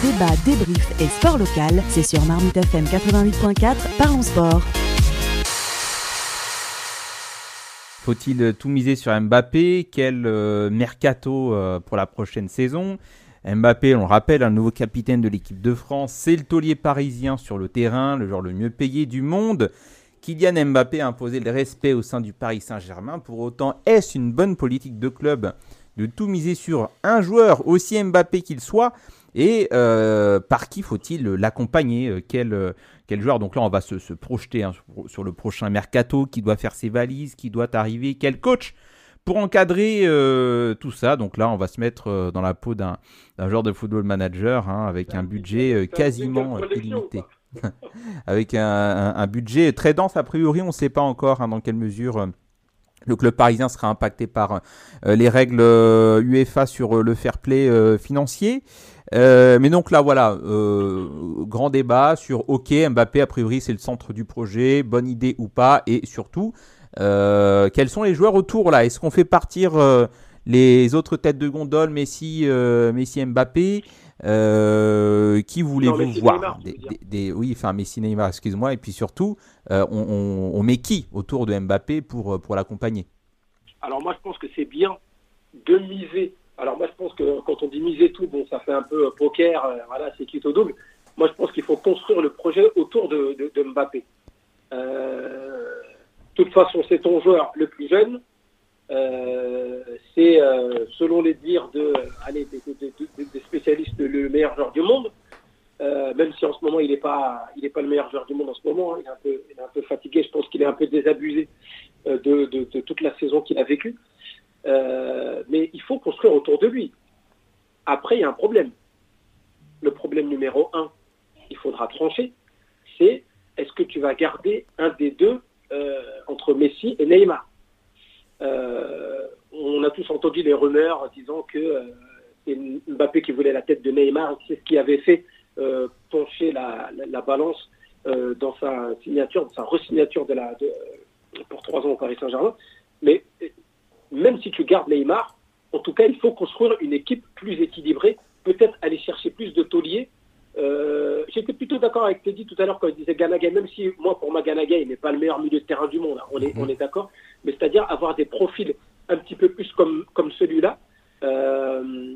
Débat, débrief et sport local, c'est sur Marmite FM 88.4, parlons sport. Faut-il tout miser sur Mbappé? Quel euh, mercato euh, pour la prochaine saison? Mbappé, on le rappelle, un nouveau capitaine de l'équipe de France, c'est le taulier parisien sur le terrain, le joueur le mieux payé du monde. Kylian Mbappé a imposé le respect au sein du Paris Saint-Germain. Pour autant, est-ce une bonne politique de club de tout miser sur un joueur, aussi Mbappé qu'il soit? Et euh, par qui faut-il l'accompagner euh, quel, euh, quel joueur? Donc là, on va se, projeter hein, sur, le prochain mercato, qui doit faire ses valises, qui doit arriver, quel coach pour encadrer tout ça? Donc là, on va se mettre dans la peau d'un joueur de football manager hein, avec un budget quasiment illimité. avec un, budget très dense, a priori, on ne sait pas encore hein, dans quelle mesure le club parisien sera impacté par les règles UEFA sur le fair play financier. Euh, mais donc là, voilà, euh, grand débat sur OK, Mbappé, a priori, c'est le centre du projet, bonne idée ou pas, et surtout, euh, quels sont les joueurs autour là? Est-ce qu'on fait partir les autres têtes de gondole, Messi, Messi Mbappé? Qui voulez-vous voir? Des, Oui, enfin Messi Neymar, excuse-moi, et puis surtout, on, on, met qui autour de Mbappé pour, pour l'accompagner? Alors moi, je pense que c'est bien de miser alors moi, je pense que quand on dit miser tout, bon, ça fait un peu poker, euh, voilà, c'est quitte au double. Moi, je pense qu'il faut construire le projet autour de, Mbappé. Euh, de toute façon, c'est ton joueur le plus jeune. Euh, c'est, selon les dires des, spécialistes, le meilleur joueur du monde. même si en ce moment, il n'est pas, le meilleur joueur du monde en ce moment. Hein. il, est un peu, fatigué. Je pense qu'il est un peu désabusé de toute la saison qu'il a vécue. Euh, mais il faut autour de lui. Après, il y a un problème. Le problème numéro un, il faudra trancher, c'est est-ce que tu vas garder un des deux euh, entre Messi et Neymar? Euh, On a tous entendu les rumeurs disant que c'est Mbappé qui voulait la tête de Neymar, c'est ce qui avait fait pencher la, balance dans sa signature, dans sa resignature de la, pour trois ans au Paris Saint-Germain. Mais même si tu gardes Neymar, en tout cas, il faut construire une équipe plus équilibrée, peut-être aller chercher plus de tauliers. Euh, j'étais plutôt d'accord avec Teddy tout à l'heure quand il disait Ganaga, même si moi, pour moi, Ganaga, il n'est pas le meilleur milieu de terrain du monde, hein. on est, mhm. on est d'accord, mais c'est-à-dire avoir des profils un petit peu plus comme, comme celui-là, euh,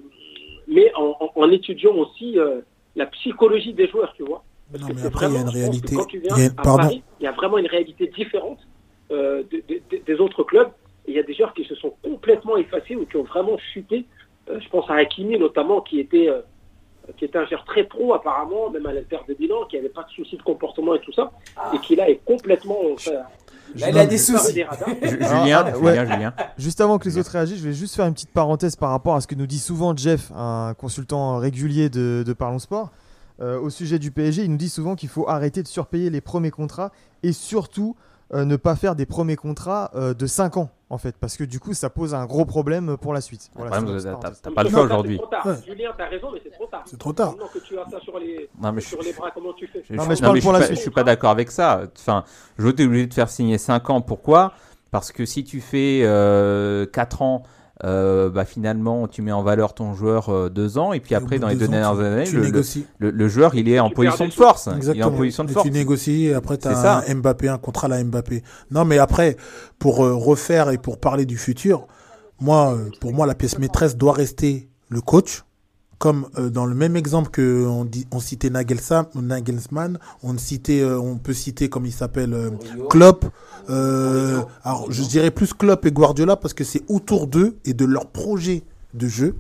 mais en, étudiant aussi euh, la psychologie des joueurs, tu vois. non, mais après, il y a une réalité. il y a vraiment une réalité différente des autres clubs il y a des joueurs qui se sont complètement effacés ou qui ont vraiment chuté. Euh, je pense à Hakimi notamment, qui était, euh, qui était un joueur très pro apparemment, même à l'Inter de Milan, qui n'avait pas de soucis de comportement et tout ça, et qui là est complètement... il a des soucis. Julien, Julien, Juste avant que les autres réagissent, je vais juste faire une petite parenthèse par rapport à ce que nous dit souvent Jeff, un consultant régulier de, de Parlons Sport. Euh, au sujet du PSG, il nous dit souvent qu'il faut arrêter de surpayer les premiers contrats et surtout ne pas faire des premiers contrats de 5 ans en fait, parce que du coup, ça pose un gros problème pour la suite. Voilà, t'as pas le choix aujourd'hui. Julien, t'as raison, mais c'est trop tard. C'est trop tard. que tu as ça sur les, sur les bras, comment tu fais Non, mais je, suite. Je suis pas d'accord avec ça. Enfin, je t'ai obligé de faire signer 5 ans. Pourquoi? Parce que si tu fais 4 euh, ans euh, bah, finalement, tu mets en valeur ton joueur euh, deux ans, et puis après, dans les deux dernières années, le, le, joueur, il est en position de force. Exactement. Il est en position de force. tu négocies, et après, tu as un Mbappé, un contrat à la Mbappé. Non, mais après, pour euh, refaire et pour parler du futur, moi, pour moi, la pièce maîtresse doit rester le coach comme euh, dans le même exemple que on, dit, on citait Nagelsmann, on citait, euh, on peut citer comme il s'appelle euh, Klopp. alors je dirais plus Klopp et Guardiola parce que c'est autour d'eux et de leur projet de jeu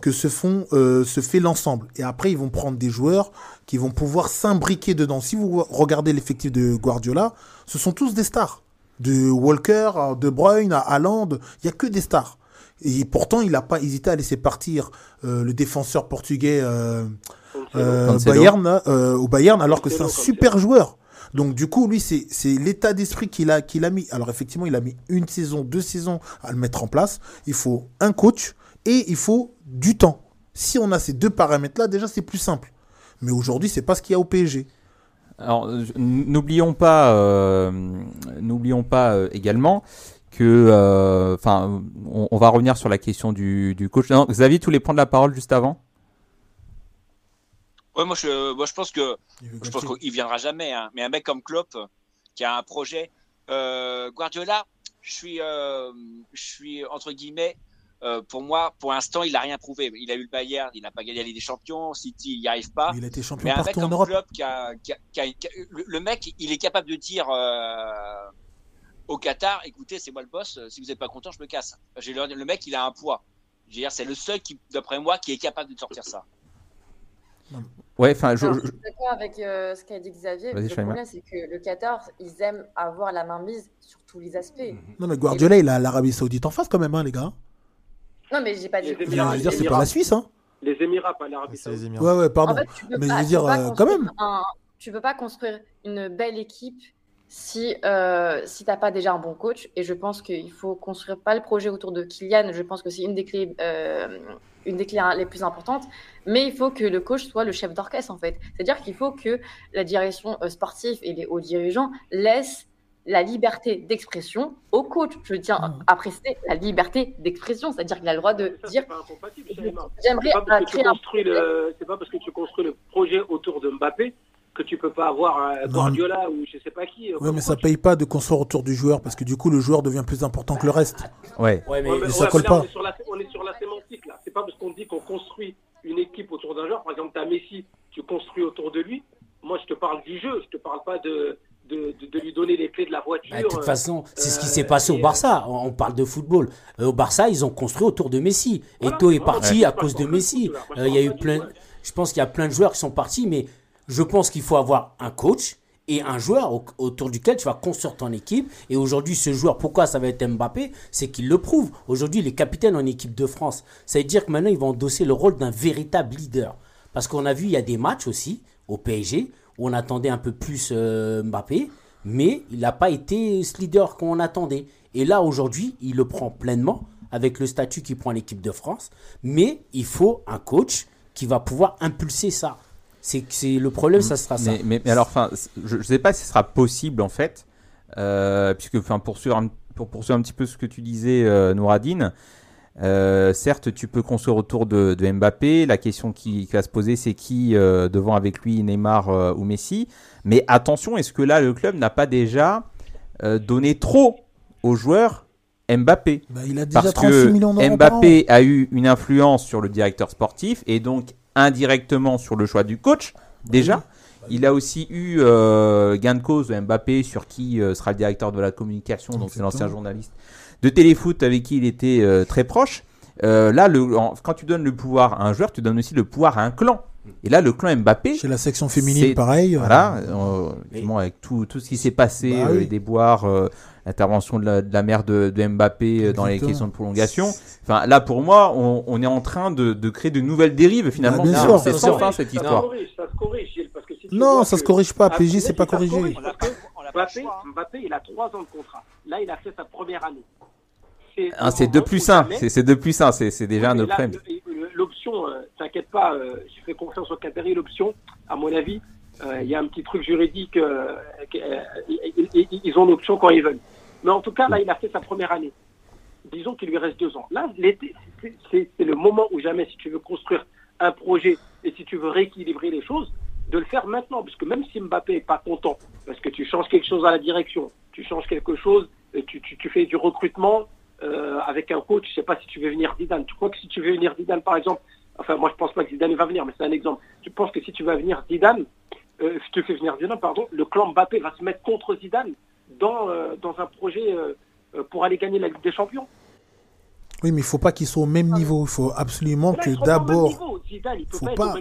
que se font se fait l'ensemble. Et après ils vont prendre des joueurs qui vont pouvoir s'imbriquer dedans. Si vous regardez l'effectif de Guardiola, ce sont tous des stars. De Walker, De Bruyne à Haaland, il y a que des stars. Et pourtant, il n'a pas hésité à laisser partir euh, le défenseur portugais euh, euh, Bayern, au Bayern, alors que c'est un super joueur. Donc du coup, lui, c'est l'état d'esprit qu'il a, qu'il a mis. Alors effectivement, il a mis une saison, deux saisons à le mettre en place. Il faut un coach et il faut du temps. Si on a ces deux paramètres-là, déjà, c'est plus simple. Mais aujourd'hui, c'est pas ce qu'il y a au PSG. Alors, n'oublions pas, n'oublions pas également que, euh, enfin, on, va revenir sur la question du, du coach. Non, Xavier, tu voulais prendre la parole juste avant? Ouais, moi je, moi, je pense que je pense qu'il viendra jamais. Hein. Mais un mec comme Klopp qui a un projet, euh, Guardiola, je suis, je suis entre guillemets euh, pour moi, pour l'instant, il n'a rien prouvé. Il a eu le Bayern, il n'a pas gagné la Ligue des Champions. City, il n'y arrive pas. Il a été champion partout en Europe. le, mec, il est capable de dire euh, au Qatar écoutez, c'est moi le boss. Si vous n'êtes pas content, je me casse. Le, le mec, il a un poids. C'est le seul qui, d'après moi, qui est capable de sortir ça. Ouais, enfin, je, je... suis d'accord avec euh, ce qu'a dit Xavier. Le problème, c'est que le Qatar, ils aiment avoir la main mise sur tous les aspects. Non, mais Guardiola, il a l'Arabie Saoudite en face quand même, hein, les gars. Non, mais j'ai pas dit. Je dire, c'est pas la Suisse, hein. Les Émirats, pas l'Arabie Saoudite. Ouais, ouais, pardon. mais je veux dire, euh, quand même. Tu peux pas construire une belle équipe si, euh, si tu n'as pas déjà un bon coach. Et je pense qu'il faut construire pas le projet autour de Kylian. Je pense que c'est une des clés, euh, une des clés les plus importantes. Mais il faut que le coach soit le chef d'orchestre, en fait. C'est-à-dire qu'il faut que la direction euh, sportive et les hauts dirigeants laissent la liberté d'expression au coach. Je tiens mmh. à préciser la liberté d'expression, c'est-à-dire qu'il a le droit de dire. J'aimerais. C'est pas parce que tu construis le projet autour de Mbappé que tu peux pas avoir un Guardiola ou je sais pas qui. Oui, mais ça paye pas de construire autour du joueur parce que du coup le joueur devient plus important que le reste. Ouais. ouais mais, ça colle pas. On est, sur la, on est sur la sémantique là. C'est pas parce qu'on dit qu'on construit une équipe autour d'un joueur. Par exemple, tu as Messi, tu construis autour de lui. Moi, je te parle du jeu. Je te parle pas de de, lui donner les clés de la voiture. Bah, de toute façon, c'est ce qui s'est passé au Barça. On parle de football. Euh, au Barça, ils ont construit autour de Messi. Eto est parti à cause de Messi. Euh, il y a eu plein. Je pense qu'il y a plein de joueurs qui sont partis, mais je pense qu'il faut avoir un coach et un joueur autour duquel tu vas construire ton équipe. Et aujourd'hui, ce joueur, pourquoi ça va être Mbappé? C'est qu'il le prouve. Aujourd'hui, il est capitaine en équipe de France. Ça veut dire que maintenant, il va endosser le rôle d'un véritable leader. Parce qu'on a vu, il y a des matchs aussi au PSG on attendait un peu plus euh, Mbappé, mais il n'a pas été ce leader qu'on attendait. Et là, aujourd'hui, il le prend pleinement avec le statut qu'il prend l'équipe de France, mais il faut un coach qui va pouvoir impulser ça. C'est le problème, ça sera ça. Mais, alors, enfin, je ne sais pas si ce sera possible en fait, euh, puisque, enfin, pour poursuivre, un, pour poursuivre un petit peu ce que tu disais, euh, Nouradine, euh, certes, tu peux construire autour de, Mbappé. La question qui, va se poser, c'est qui euh, devant avec lui, Neymar euh, ou Messi. Mais attention, est-ce que là, le club n'a pas déjà donné trop aux joueurs Mbappé? Bah, Il a déjà Parce que millions Mbappé a eu une influence sur le directeur sportif et donc indirectement sur le choix du coach, déjà. Il a aussi eu gain de cause de Mbappé sur qui sera le directeur de la communication, donc c'est l'ancien journaliste de téléfoot avec qui il était euh, très proche. Euh, là, le, quand tu donnes le pouvoir à un joueur, tu donnes aussi le pouvoir à un clan. Et là, le clan Mbappé. Chez la section féminine, pareil. Voilà, euh, avec tout, tout ce qui s'est passé, bah les déboires, l'intervention de, la, mère de, Mbappé dans les questions de prolongation. Enfin, là, pour moi, on, est en train de, créer de nouvelles dérives finalement. Bah, c'est sans fin cette histoire. Ça se corrige, parce que non, ça se corrige pas. PJ, c'est pas corrigé. Mbappé, Mbappé, il a trois ans de contrat. Là, il a fait sa première année. C'est 2 ah, plus 1, c'est 2 plus 1, c'est déjà un autre problème. L'option, euh, t'inquiète pas, euh, je fais confiance au Qatari, l'option, à mon avis, euh, il y a un petit truc juridique, ils ont l'option quand ils veulent. Mais en tout cas, là, il a fait sa première année. Disons qu'il lui reste deux ans. Là, l'été, c'est le moment où jamais, si tu veux construire un projet et si tu veux rééquilibrer les choses, de le faire maintenant. Parce que même si Mbappé n'est pas content, parce que tu changes quelque chose à la direction, tu changes quelque chose, tu, tu, fais du recrutement, euh, avec un coach, je sais pas si tu veux venir Zidane. Tu crois que si tu veux venir Zidane, par exemple, enfin moi je pense pas que Zidane va venir, mais c'est un exemple. Tu penses que si tu vas venir Zidane, euh, si tu fais venir Zidane, pardon, le clan Mbappé va se mettre contre Zidane dans, euh, dans un projet euh, pour aller gagner la Ligue des Champions oui, mais il faut pas qu'ils soient au même niveau. Il faut absolument que d'abord. Il faut pas.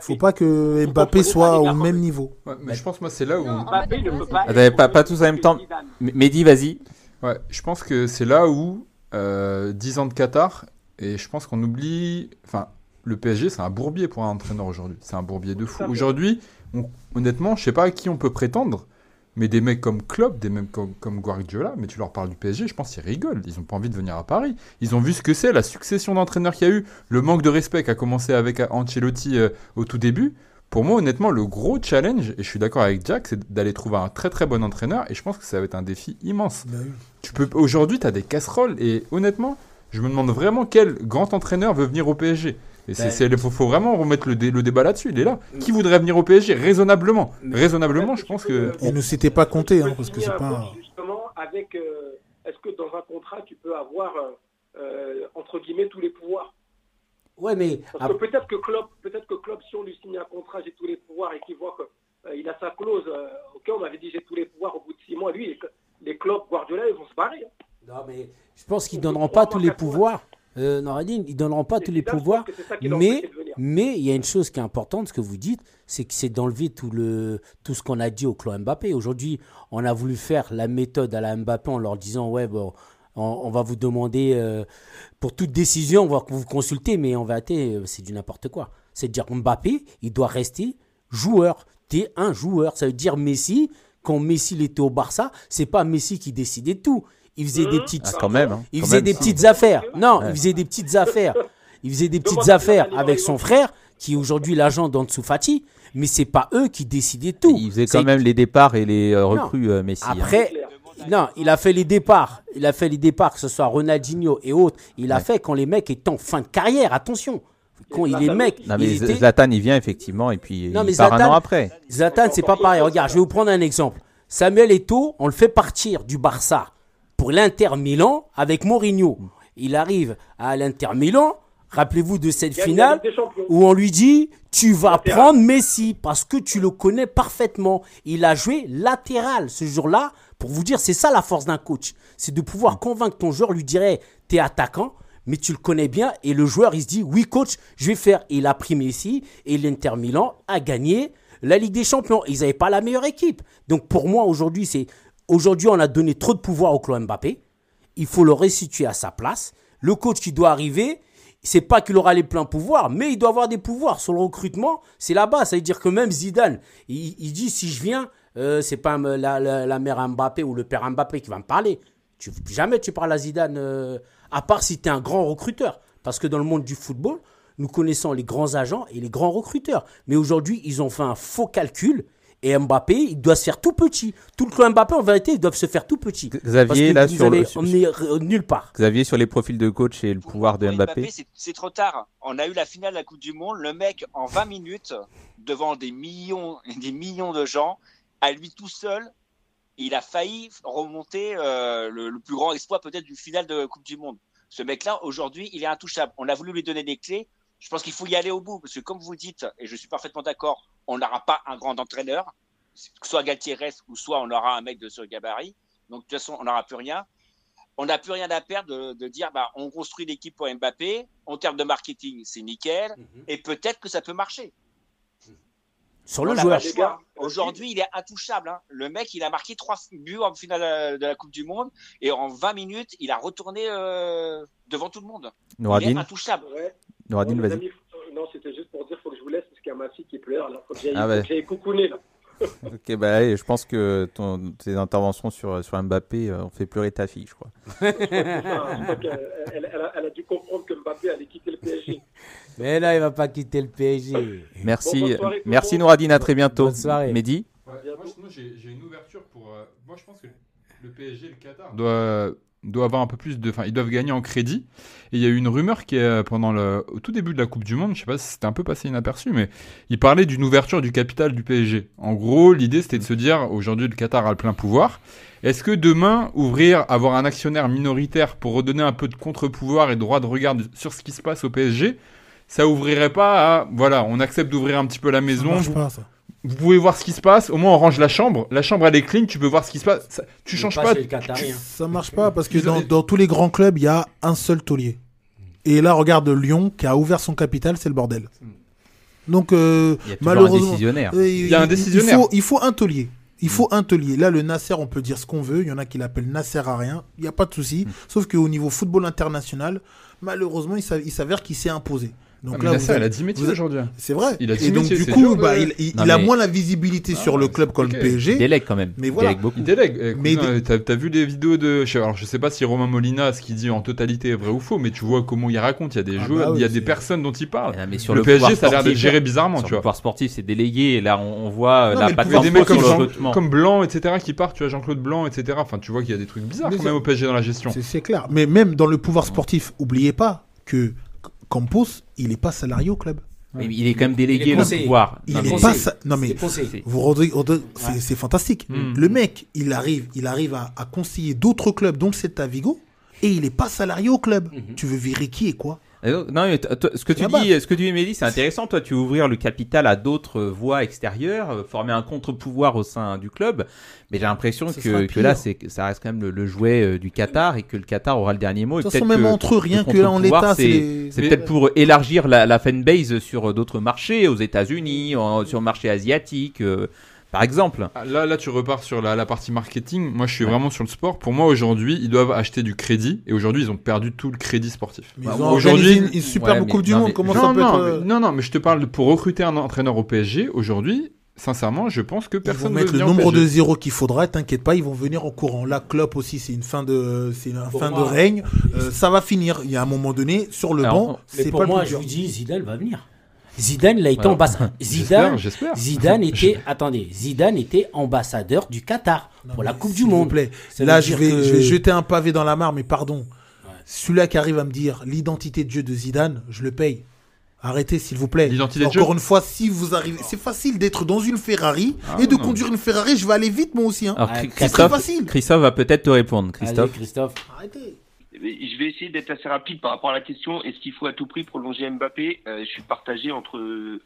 Faut pas que Mbappé soit au même niveau. mais je pense moi c'est là où. Mbappé ne peut pas. pas, pas tous en même temps. Mehdi, vas-y. Ouais, je pense que c'est là où euh, 10 ans de Qatar, et je pense qu'on oublie. Enfin, le PSG, c'est un bourbier pour un entraîneur aujourd'hui. C'est un bourbier de fou. Aujourd'hui, honnêtement, je sais pas à qui on peut prétendre, mais des mecs comme Klopp, des mecs comme, comme Guardiola, mais tu leur parles du PSG, je pense qu'ils rigolent. Ils ont pas envie de venir à Paris. Ils ont vu ce que c'est, la succession d'entraîneurs qu'il y a eu, le manque de respect qui a commencé avec Ancelotti euh, au tout début. Pour moi, honnêtement, le gros challenge, et je suis d'accord avec Jack, c'est d'aller trouver un très très bon entraîneur, et je pense que ça va être un défi immense. Bah tu peux, aujourd'hui, tu as des casseroles, et honnêtement, je me demande vraiment quel grand entraîneur veut venir au PSG. Et il faut, vraiment remettre le, le débat là-dessus. Il est là. Qui voudrait venir au PSG raisonnablement Raisonnablement, je pense que. Et ne s'était pas compté, hein, parce que c'est pas. Justement, avec. Euh, est-ce que dans un contrat, tu peux avoir, euh, entre guillemets, tous les pouvoirs? Ouais, mais. Parce que peut-être que Klopp, peut-être que Klopp, si on lui signe un contrat, j'ai tous les pouvoirs et qu'il voit qu'il a sa clause, ok, on avait dit j'ai tous les pouvoirs au bout de six mois, lui, les, les Klopp, Guardiola, ils vont se barrer. Hein. Non, mais je pense qu'ils ne donneront pas tous les pouvoirs. Euh, Noradine, ils donneront pas tous les pouvoirs, mais mais il y a une chose qui est importante, ce que vous dites, c'est que c'est d'enlever tout le tout ce qu'on a dit au club Mbappé. Aujourd'hui, on a voulu faire la méthode à la Mbappé en leur disant ouais bon, on, va vous demander euh, pour toute décision, on va vous consulter, mais en vérité, euh, c'est du n'importe quoi. C'est dire Mbappé, il doit rester joueur. T'es un joueur. Ça veut dire Messi. Quand Messi était au Barça, c'est pas Messi qui décidait tout il faisait des petites. Ah, quand même. Hein, il faisait des petites affaires. Non, il faisait des petites affaires. Il faisait des petites affaires avec son frère, qui est aujourd'hui l'agent d'Ansu Fati, mais c'est pas eux qui décidaient tout. Il faisait quand même les départs et les euh, recrues, euh, Messi. Hein. Après, non, il a fait les départs. Il a fait les départs, que ce soit Ronaldinho et autres. Il a fait quand les mecs étaient en fin de carrière. Attention. Quand il est mec. Non, mais Zlatan, il vient effectivement et puis non, il part un an après. Zlatan, c'est pas pareil. Regarde, je vais vous prendre un exemple. Samuel Eto'o, on le fait partir du Barça pour l'Inter Milan avec Mourinho. Il arrive à l'Inter Milan. Rappelez-vous de cette finale où on lui dit tu vas prendre Messi parce que tu le connais parfaitement. Il a joué latéral ce jour-là. Pour vous dire, c'est ça la force d'un coach. C'est de pouvoir convaincre ton joueur, lui dirait t'es attaquant, mais tu le connais bien. Et le joueur, il se dit oui, coach, je vais faire. il a pris Messi et l'Inter Milan a gagné la Ligue des Champions. Ils n'avaient pas la meilleure équipe. Donc pour moi, aujourd'hui, c'est Aujourd'hui, on a donné trop de pouvoir au club Mbappé. Il faut le restituer à sa place. Le coach qui doit arriver, c'est pas qu'il aura les pleins pouvoirs, mais il doit avoir des pouvoirs sur le recrutement. C'est là-bas. Ça veut dire que même Zidane, il, dit si je viens, euh, c'est pas la, mère Mbappé ou le père Mbappé qui va me parler. Jamais tu parles à Zidane, euh, à part si tu es un grand recruteur. Parce que dans le monde du football, nous connaissons les grands agents et les grands recruteurs. Mais aujourd'hui, ils ont fait un faux calcul et Mbappé, il doit se faire tout petit. Tout le club Mbappé, en vérité, ils doivent se faire tout petit. Xavier, là, sur le. On est nulle part. Xavier, sur les profils de coach et le pouvoir de Mbappé. c'est trop tard. On a eu la finale de la Coupe du Monde. Le mec, en 20 minutes, devant des millions, des millions de gens, à lui tout seul, il a failli remonter euh, le, le, plus grand exploit peut-être du final de Coupe du Monde. Ce mec-là, aujourd'hui, il est intouchable. On a voulu lui donner des clés. Je pense qu'il faut y aller au bout, parce que comme vous dites, et je suis parfaitement d'accord, on n'aura pas un grand entraîneur, soit Galtier reste, ou soit on aura un mec de ce gabarit. Donc de toute façon, on n'aura plus rien. On n'a plus rien à perdre de, dire, bah, on construit l'équipe pour Mbappé. En termes de marketing, c'est nickel. Mhm. Et peut-être que ça peut marcher. Sur le joueur. Aujourd'hui, il est intouchable. Hein. Le mec, il a marqué trois buts en finale de la Coupe du Monde et en 20 minutes, il a retourné euh, devant tout le monde. Il est intouchable. Nouradine, vas-y. Non, c'était juste pour dire faut que je vous laisse a ma fille qui pleure. Là, faut que j'aille ah coucouner là. ok, bah, je pense que ton, tes interventions sur, sur Mbappé euh, ont fait pleurer ta fille, je crois. elle, a, dû comprendre que Mbappé allait quitter le PSG. Mais là, il va pas quitter le PSG. Merci, merci Nouradine, à très bientôt. Bonne soirée. Mehdi moi, j'ai une ouverture pour. Euh, moi, je pense que le PSG le Qatar doit doit avoir un peu plus de. Enfin, ils doivent gagner en crédit. Et il y a eu une rumeur qui est euh, pendant le au tout début de la Coupe du Monde, je sais pas si c'était un peu passé inaperçu, mais il parlait d'une ouverture du capital du PSG. En gros, l'idée c'était de se dire aujourd'hui le Qatar a le plein pouvoir. Est-ce que demain ouvrir, avoir un actionnaire minoritaire pour redonner un peu de contre-pouvoir et droit de regard sur ce qui se passe au PSG, ça ouvrirait pas à voilà, on accepte d'ouvrir un petit peu la maison. Ça pas, ça vous pouvez voir ce qui se passe. Au moins, on range la chambre. La chambre, elle est clean. Tu peux voir ce qui se passe. Ça, tu changes pas. Ça Ça marche pas parce que dans, tous les grands clubs, il y a un seul taulier. Et là, regarde Lyon qui a ouvert son capital, c'est le bordel. Donc, euh, malheureusement, un décisionnaire. Euh, il y a un décisionnaire. Il faut, un taulier. Il faut un taulier. Là, le Nasser, on peut dire ce qu'on veut. Il y en a qui l'appellent Nasser à rien. Il n'y a pas de souci. Mm. Sauf qu'au niveau football international, malheureusement, il s'avère qu'il s'est imposé. Donc ah, là, vous, elle a 10 métiers aujourd'hui. C'est vrai. Il a 10 et donc, du coup, bah, il, il, a moins la visibilité sur le club comme le PSG. Il délègue quand même. Mais voilà. Il délègue beaucoup. Il délègue. mais t'as as vu les vidéos de. Alors, je sais pas si Romain Molina, ce qu'il dit en totalité est vrai ou faux, mais tu vois comment il raconte. Il y a des ah joueurs, bah il y a des personnes dont il parle. mais sur le, PSG, ça a l'air d'être géré bizarrement, tu vois. Le pouvoir sportif, c'est délégué. Et là, on, voit la patte des mecs comme Blanc, etc., qui partent. Tu vois, Jean-Claude Blanc, etc. Enfin, tu vois qu'il y a des trucs bizarres quand même au PSG dans la gestion. C'est clair. Mais même dans le pouvoir sportif, oubliez pas que Campos, il n'est pas salarié au club. il est quand même délégué le pouvoir. Il est, pas non mais vous c'est fantastique. Hmm. Le mec, il arrive, il arrive à, conseiller d'autres clubs, dont c'est à Vigo, et il n'est pas salarié au club. Mhm. Tu veux virer qui et quoi? Non, mais ce que tu dis, ce que tu dis, Mélie, c'est intéressant. Toi, tu veux ouvrir le capital à d'autres voies extérieures, euh, former un contre-pouvoir au sein du club. Mais j'ai l'impression que, que, là, c'est, ça reste quand même le, jouet euh, du Qatar et que le Qatar aura le dernier mot. De toute façon, même entre eux, rien que là en l'état, c'est, c'est peut-être pour élargir la, la fanbase sur d'autres marchés, aux États-Unis, sur le marché asiatique. Euh, par exemple. Ah, là, là, tu repars sur la, partie marketing. Moi, je suis vraiment sur le sport. Pour moi, aujourd'hui, ils doivent acheter du crédit. Et aujourd'hui, ils ont perdu tout le crédit sportif. Bah, aujourd'hui, une, une super Coupe du Monde. Comment ça peut non, être... Euh, non, non, mais je te parle pour recruter un entraîneur au PSG. Aujourd'hui, sincèrement, je pense que personne ne mettre le nombre de zéros qu'il faudra. T'inquiète pas, ils vont venir en courant. La Klopp aussi, c'est une fin de, c'est une fin de règne. Euh, ça va finir. Il y a un moment donné sur le banc. C'est pour moi, je vous dis, Zidane va venir. Zidane, il a été ambassadeur. Zidane, Zidane était, attendez, Zidane était ambassadeur du Qatar pour la Coupe du Monde. Plaît. Là, je vais, je vais jeter un pavé dans la mare, mais pardon. Celui-là qui arrive à me dire l'identité de jeu de Zidane, je le paye. Arrêtez, s'il vous plaît. Encore une fois, si vous arrivez, c'est facile d'être dans une Ferrari ah, et de conduire une Ferrari. Je vais aller vite, moi aussi. Hein. Christophe, facile. Christophe va peut-être te répondre. Christophe. Christophe. Arrêtez je vais essayer d'être assez rapide par rapport à la question. Est-ce qu'il faut à tout prix prolonger Mbappé? Euh, Je suis partagé entre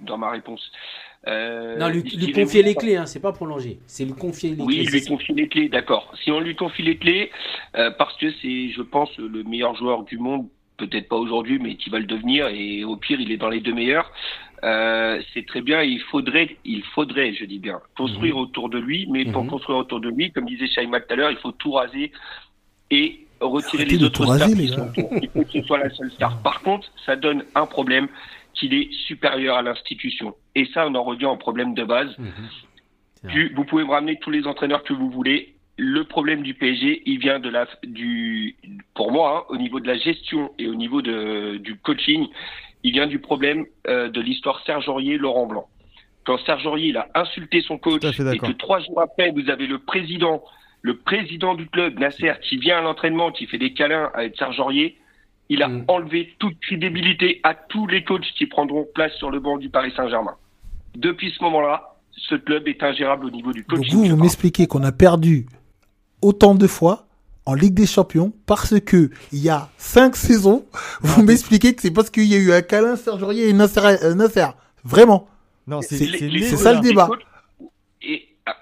dans ma réponse. Euh, non, lui, confier les clés, hein, c'est pas prolonger, c'est lui confier les clés. Oui, lui confier les clés, d'accord. Si on lui confie les clés, euh, parce que c'est, je pense, le meilleur joueur du monde, peut-être pas aujourd'hui, mais qui va le devenir, et au pire, il est dans les deux meilleurs. c'est très bien. Il faudrait, il faudrait, je dis bien, construire mhm. autour de lui. Mais pour mhm. construire autour de lui, comme disait Shaima tout à l'heure, il faut tout raser et retirer les autres stars Il faut que ce soit la seule star. Par contre, ça donne un problème qu'il est supérieur à l'institution. Et ça, on en revient au problème de base. Mhm. vous pouvez me ramener tous les entraîneurs que vous voulez. Le problème du PSG, il vient de la, du, pour moi, hein, au niveau de la gestion et au niveau de, du coaching, il vient du problème euh, de l'histoire Serge Aurier, Laurent Blanc. Quand Serge Aurier il a insulté son coach et que trois jours après, vous avez le président le président du club, Nasser, qui vient à l'entraînement, qui fait des câlins à Serge Aurier, il a mm. enlevé toute crédibilité à tous les coachs qui prendront place sur le banc du Paris Saint-Germain. Depuis ce moment-là, ce club est ingérable au niveau du coaching. Donc vous, vous m'expliquez qu'on a perdu autant de fois en Ligue des Champions parce que il y a cinq saisons, vous m'expliquez que c'est parce qu'il y a eu un câlin Serge Aurier et Nasser. Euh, Vraiment. Non, c'est ça le débat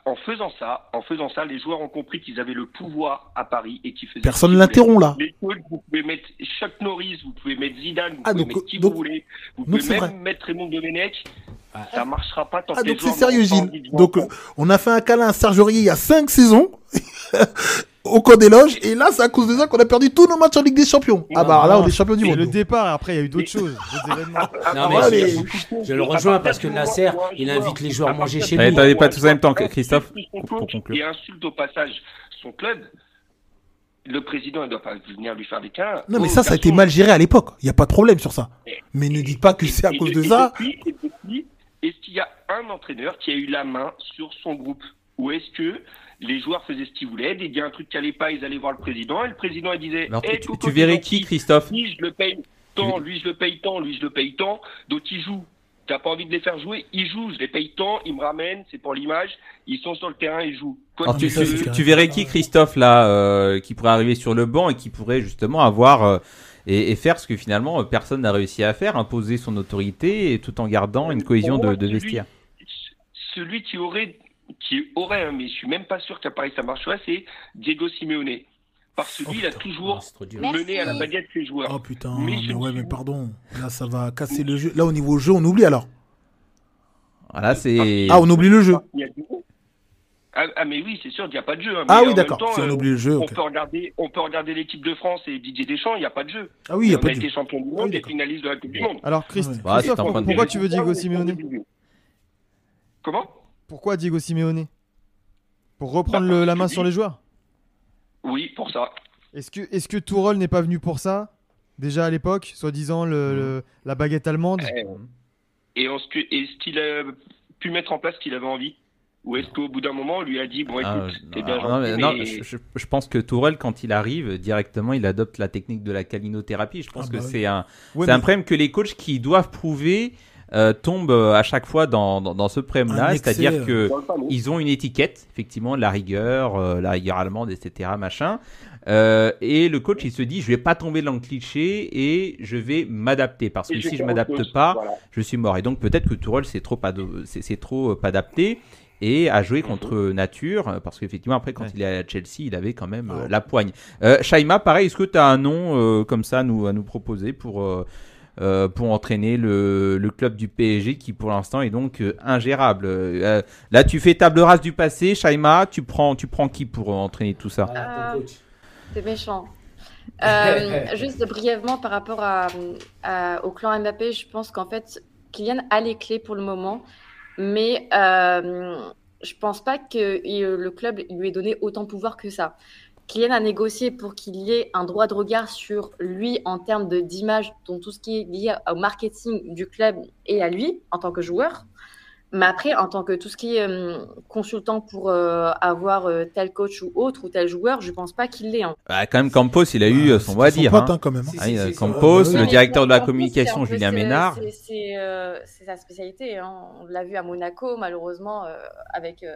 en faisant ça, en faisant ça, les joueurs ont compris qu'ils avaient le pouvoir à Paris et qu'ils faisaient. Personne ne l'interrompt là. Les coachs, vous pouvez mettre Chuck Norris, vous pouvez mettre Zidane, vous ah, pouvez mettre qui vous voulez, vous pouvez même mettre Raymond Domenech. Ah. Ça marchera pas tant ah, que donc c'est sérieux, Gilles. Donc, on a fait un câlin à Serge Aurier il y a 5 saisons. au coin des loges. Et là, c'est à cause de ça qu'on a perdu tous nos matchs en Ligue des Champions. Ah bah là, on est champion du monde. le départ, après, il y a eu d'autres choses. non, mais je, le rejoins parce que Nasser, il invite les joueurs à manger chez lui. T'avais pas tous en même temps, Christophe, pour conclure. Et insulte au passage son club. Le président ne doit pas venir lui faire des cas. Non, mais ça, ça a été mal géré à l'époque. Il n'y a pas de problème sur ça. Mais ne dites pas que c'est à cause de ça. Est-ce qu'il y a un entraîneur qui a eu la main sur son groupe? Ou est-ce que les joueurs faisaient ce qu'ils voulaient. Dès qu'il y a un truc qui allait pas, ils allaient voir le président. Et le président, il disait eh, Tu, verrais qui, Christophe Lui, je le paye tant, lui, je le paye tant, lui, je le paye tant. D'autres, ils jouent. T'as pas envie de les faire jouer, ils jouent, je les paye tant, ils me ramènent, c'est pour l'image, ils sont sur le terrain, ils jouent. tu, verrais qui, Christophe, là, euh, qui pourrait arriver sur le banc et qui pourrait justement avoir euh, et, faire ce que finalement personne n'a réussi à faire, imposer son autorité et tout en gardant une cohésion de, de vestiaire. Celui qui aurait qui aurait, hein, mais je suis même pas sûr qu'à Paris ça marcherait, c'est Diego Simeone. Parce que lui, il a toujours mené à la baguette ses joueurs. Oh putain, mais, ouais, mais pardon. Là, ça va casser le jeu. Là, au niveau jeu, on oublie alors. Voilà, c'est. Ah, on oublie le jeu. Ah, ah, mais oui, c'est sûr, il n'y a pas de jeu. Hein. ah oui, d'accord. Si on oublie le jeu. On, peut regarder, on peut regarder l'équipe de France et Didier Deschamps, il n'y a pas de jeu. Ah oui, il n'y a pas de jeu. On a été champion du monde ah et finaliste de la Coupe du Monde. Alors, Christ, pourquoi tu veux Diego Simeone? Comment? Pourquoi Diego Simeone? Pour reprendre bah, la main sur les joueurs? Oui, pour ça. Est-ce que, est que Tourol n'est pas venu pour ça Déjà à l'époque, soi-disant le, la baguette allemande? Eh, Et est-ce qu'il a pu mettre en place ce qu'il avait envie? Ou est-ce qu'au bout d'un moment, on lui a dit Bon, Ah, écoute, non, bien non, gentil, mais non, mais- je, je- pense que Tourelle, quand il arrive, directement, il adopte la technique de la calinothérapie. Je pense Ah que bah oui. c'est un, Ouais, c'est un problème que les coachs qui doivent prouver euh, tombent euh, à chaque fois dans, dans, dans ce problème-là. C'est-à-dire que le panneau. ils ont une étiquette, effectivement, de la rigueur, euh, la rigueur allemande, etc., machin. Euh, et le coach, il se dit, je vais pas tomber dans le cliché et je vais m'adapter parce que si je m'adapte pas, Voilà. je suis mort. Et donc peut-être que Tourelle c'est trop ado- c'est c'est trop euh, pas adapté et a joué contre nature euh, parce qu'effectivement après quand Ouais. il est à Chelsea il avait quand même euh, la poigne. Euh, Shaima pareil est-ce que tu as un nom euh, comme ça à nous, à nous proposer pour euh, pour entraîner le, le club du PSG qui pour l'instant est donc euh, ingérable. Euh, là tu fais table rase du passé Shaima tu prends tu prends qui pour euh, entraîner tout ça? Voilà, ton coach. C'est méchant. Euh, juste brièvement par rapport à, à- au clan Mbappé, je pense qu'en fait, Kylian a les clés pour le moment, mais euh, je pense pas que il- le club lui ait donné autant de pouvoir que ça. Kylian a négocié pour qu'il y ait un droit de regard sur lui en termes d'image, dont tout ce qui est lié au marketing du club et à lui en tant que joueur. Mais après, en tant que tout ce qui est euh, consultant pour euh, avoir euh, tel coach ou autre ou tel joueur, je pense pas qu'il l'ait. hein. Bah, Quand même Campos il a eu Bah, son mot à son dire. pote, hein. hein, quand même. hein. Si, Ah, si, si, Campos, le directeur de la communication Julien Ménard. c'est- euh, sa spécialité. hein. On l'a vu à Monaco, malheureusement, euh, avec euh,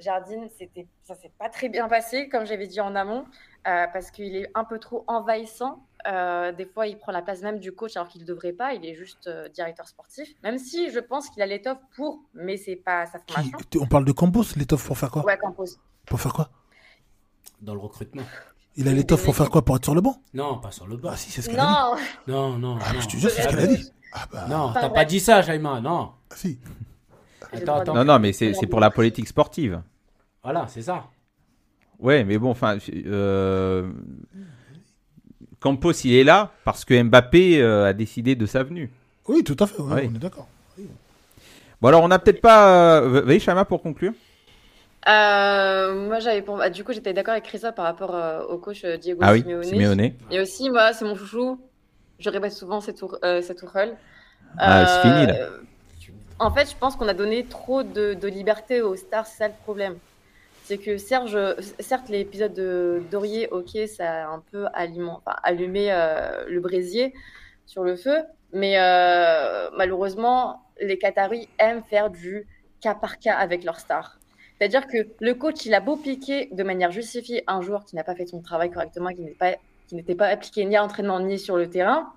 Jardine, c'était ça s'est pas très bien passé, comme j'avais dit en amont, euh, parce qu'il est un peu trop envahissant. Euh, des fois, il prend la place même du coach alors qu'il ne devrait pas. Il est juste euh, directeur sportif. Même si je pense qu'il a l'étoffe pour, mais c'est pas sa Qui- formation. On parle de Campos, l'étoffe pour faire quoi? Ouais, Campos. Pour faire quoi? Dans le recrutement. Il a l'étoffe pour faire quoi? Pour être sur le banc? Non, pas sur le banc. Ah si, c'est ce qu'elle a dit. Non, Non, non, Ah, non. je te jure, c'est ce Ah, qu'elle a dit. Ah bah, Non, Pas t'as pas dit ça, Jaima, non. ah, si. Attends, attends. Non, non, mais c'est pour la politique sportive. Voilà, c'est ça. Ouais, mais bon, enfin, euh, Campos, il est là parce que Mbappé euh, a décidé de sa venue. Oui, tout à fait, Oui. on est d'accord. Bon, alors, on n'a peut-être pas. Euh... Vas-y, Chama, pour conclure. Euh, moi, j'avais pour... bah, du coup, j'étais d'accord avec Christophe par rapport euh, au coach Diego Ah oui, Simeone. Simeone. Et aussi, moi, c'est mon chouchou. Je répète souvent, c'est Tour... euh, Tuchel. Ah, c'est fini, là. En fait, je pense qu'on a donné trop de, liberté aux stars, c'est ça le problème. C'est que Serge, certes, l'épisode de Dorier, ok, ça a un peu allumé euh, le brésier sur le feu, mais euh, malheureusement, les Qataris aiment faire du cas par cas avec leurs stars. C'est-à-dire que le coach, il a beau piquer de manière justifiée un joueur qui n'a pas fait son travail correctement, qui n'était pas, pas appliqué ni à l'entraînement ni sur le terrain.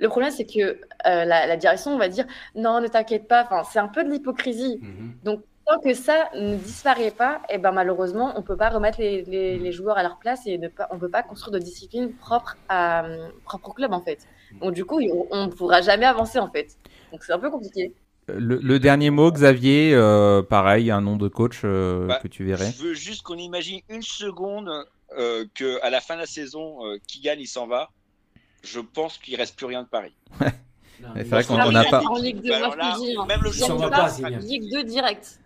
Le problème, c'est que euh, la, la direction va dire non, ne t'inquiète pas. Enfin, c'est un peu de l'hypocrisie. Mhm. Donc, tant que ça ne disparaît pas, et ben malheureusement, on peut pas remettre les, les- les joueurs à leur place et ne pas, on peut pas construire de discipline propre à propre au club en fait. Donc du coup, on ne pourra jamais avancer en fait. Donc c'est un peu compliqué. Le, le dernier mot, Xavier, euh, pareil, un nom de coach euh, Bah, que tu verrais. Je veux juste qu'on imagine une seconde euh, que à la fin de la saison, euh, Kylian il s'en va. Je pense qu'il reste plus rien de Paris. Non, C'est vrai qu'on- n'a pas- En Ligue 2, Bah, là, hein. même le Zidane. Ligue 2 direct.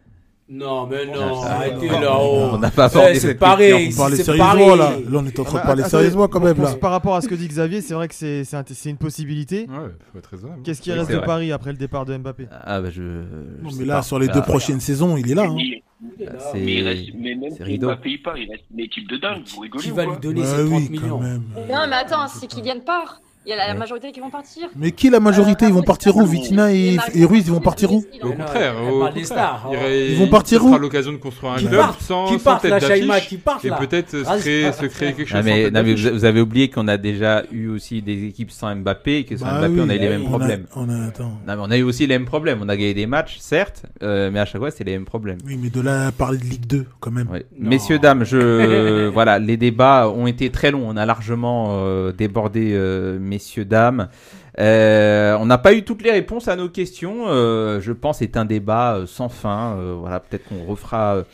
Non, mais non, arrêtez non, là-haut. On n'a pas abordé Eh, c'est cette pareil. On parlait c'est sérieusement pareil. là. Là, on est en train de Ah, parler attendez, sérieusement quand même là. Par rapport à ce que dit Xavier, c'est vrai que c'est c'est un- c'est une possibilité. Ouais, faut être raisonnable. Qu'est-ce qui Oui, reste c'est de vrai. Paris après le départ de Mbappé? Ah, bah je. Non, mais là, pas. sur les Bah, deux prochaines saisons, il est là. hein. Il-. C'est- mais, il reste, mais même c'est si rideau. Mbappé il reste une équipe de dingue. Vous rigolez Qui ou va quoi lui donner Bah ses 30 oui, millions même. Non, mais attends, si Kylian part, il y a la, la majorité qui vont partir. Mais qui la majorité? Euh, Ils vont partir où? Vitina et, et Ruiz, ils vont partir où? Au non, contraire, au des contraire. stars, hein. Ils vont partir ce sera où? l'occasion de construire un Qui club partent, sans, qui sans partent, tête d'affiche. Et peut-être se créer, se créer quelque chose sans mais, non, mais vous, avez oublié qu'on a déjà eu aussi des équipes sans Mbappé et que sans Bah Mbappé oui, on a eu les bah mêmes. On a- problèmes. On a, attends. Non, mais on a eu aussi les mêmes problèmes. On a gagné des matchs, certes, euh, mais à chaque fois c'est les mêmes problèmes. Oui, mais de là à parler de Ligue 2 quand même. Ouais. Non. Messieurs, dames, je voilà, les débats ont été très longs. On a largement euh, débordé, euh, messieurs, dames. Euh, on n'a pas eu toutes les réponses à nos questions. Euh, je pense c'est un débat euh, sans fin. Voilà, peut-être qu'on refera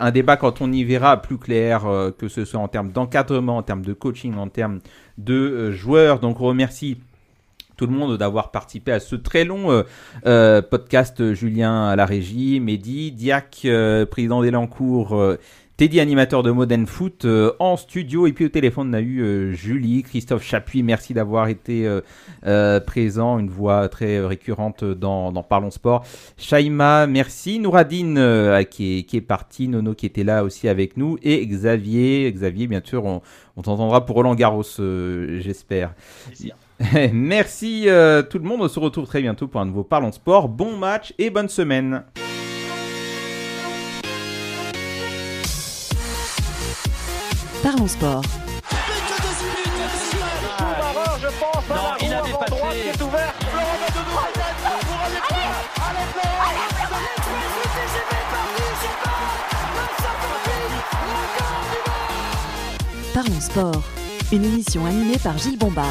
un débat quand on y verra plus clair, que ce soit en termes d'encadrement, en termes de coaching, en termes de joueurs. Donc, on remercie tout le monde d'avoir participé à ce très long podcast. Julien à la régie, Mehdi, Diac, président d'Elancourt, euh, Teddy, animateur de Modern Foot, euh, en studio. Et puis au téléphone, on a eu euh, Julie, Christophe Chapuis. Merci d'avoir été euh, présent, une voix très récurrente dans, Parlons Sport. Shaima, merci. Nouradine, qui, est, qui est parti. Nono, qui était là aussi avec nous. Et Xavier, Xavier, bien sûr, on, on t'entendra pour Roland Garros, j'espère. Merci tout le monde. On se retrouve très bientôt pour un nouveau Parlons Sport. Bon match et bonne semaine. Parlons sport. Parlons sport, une émission animée par Gilles Bombard.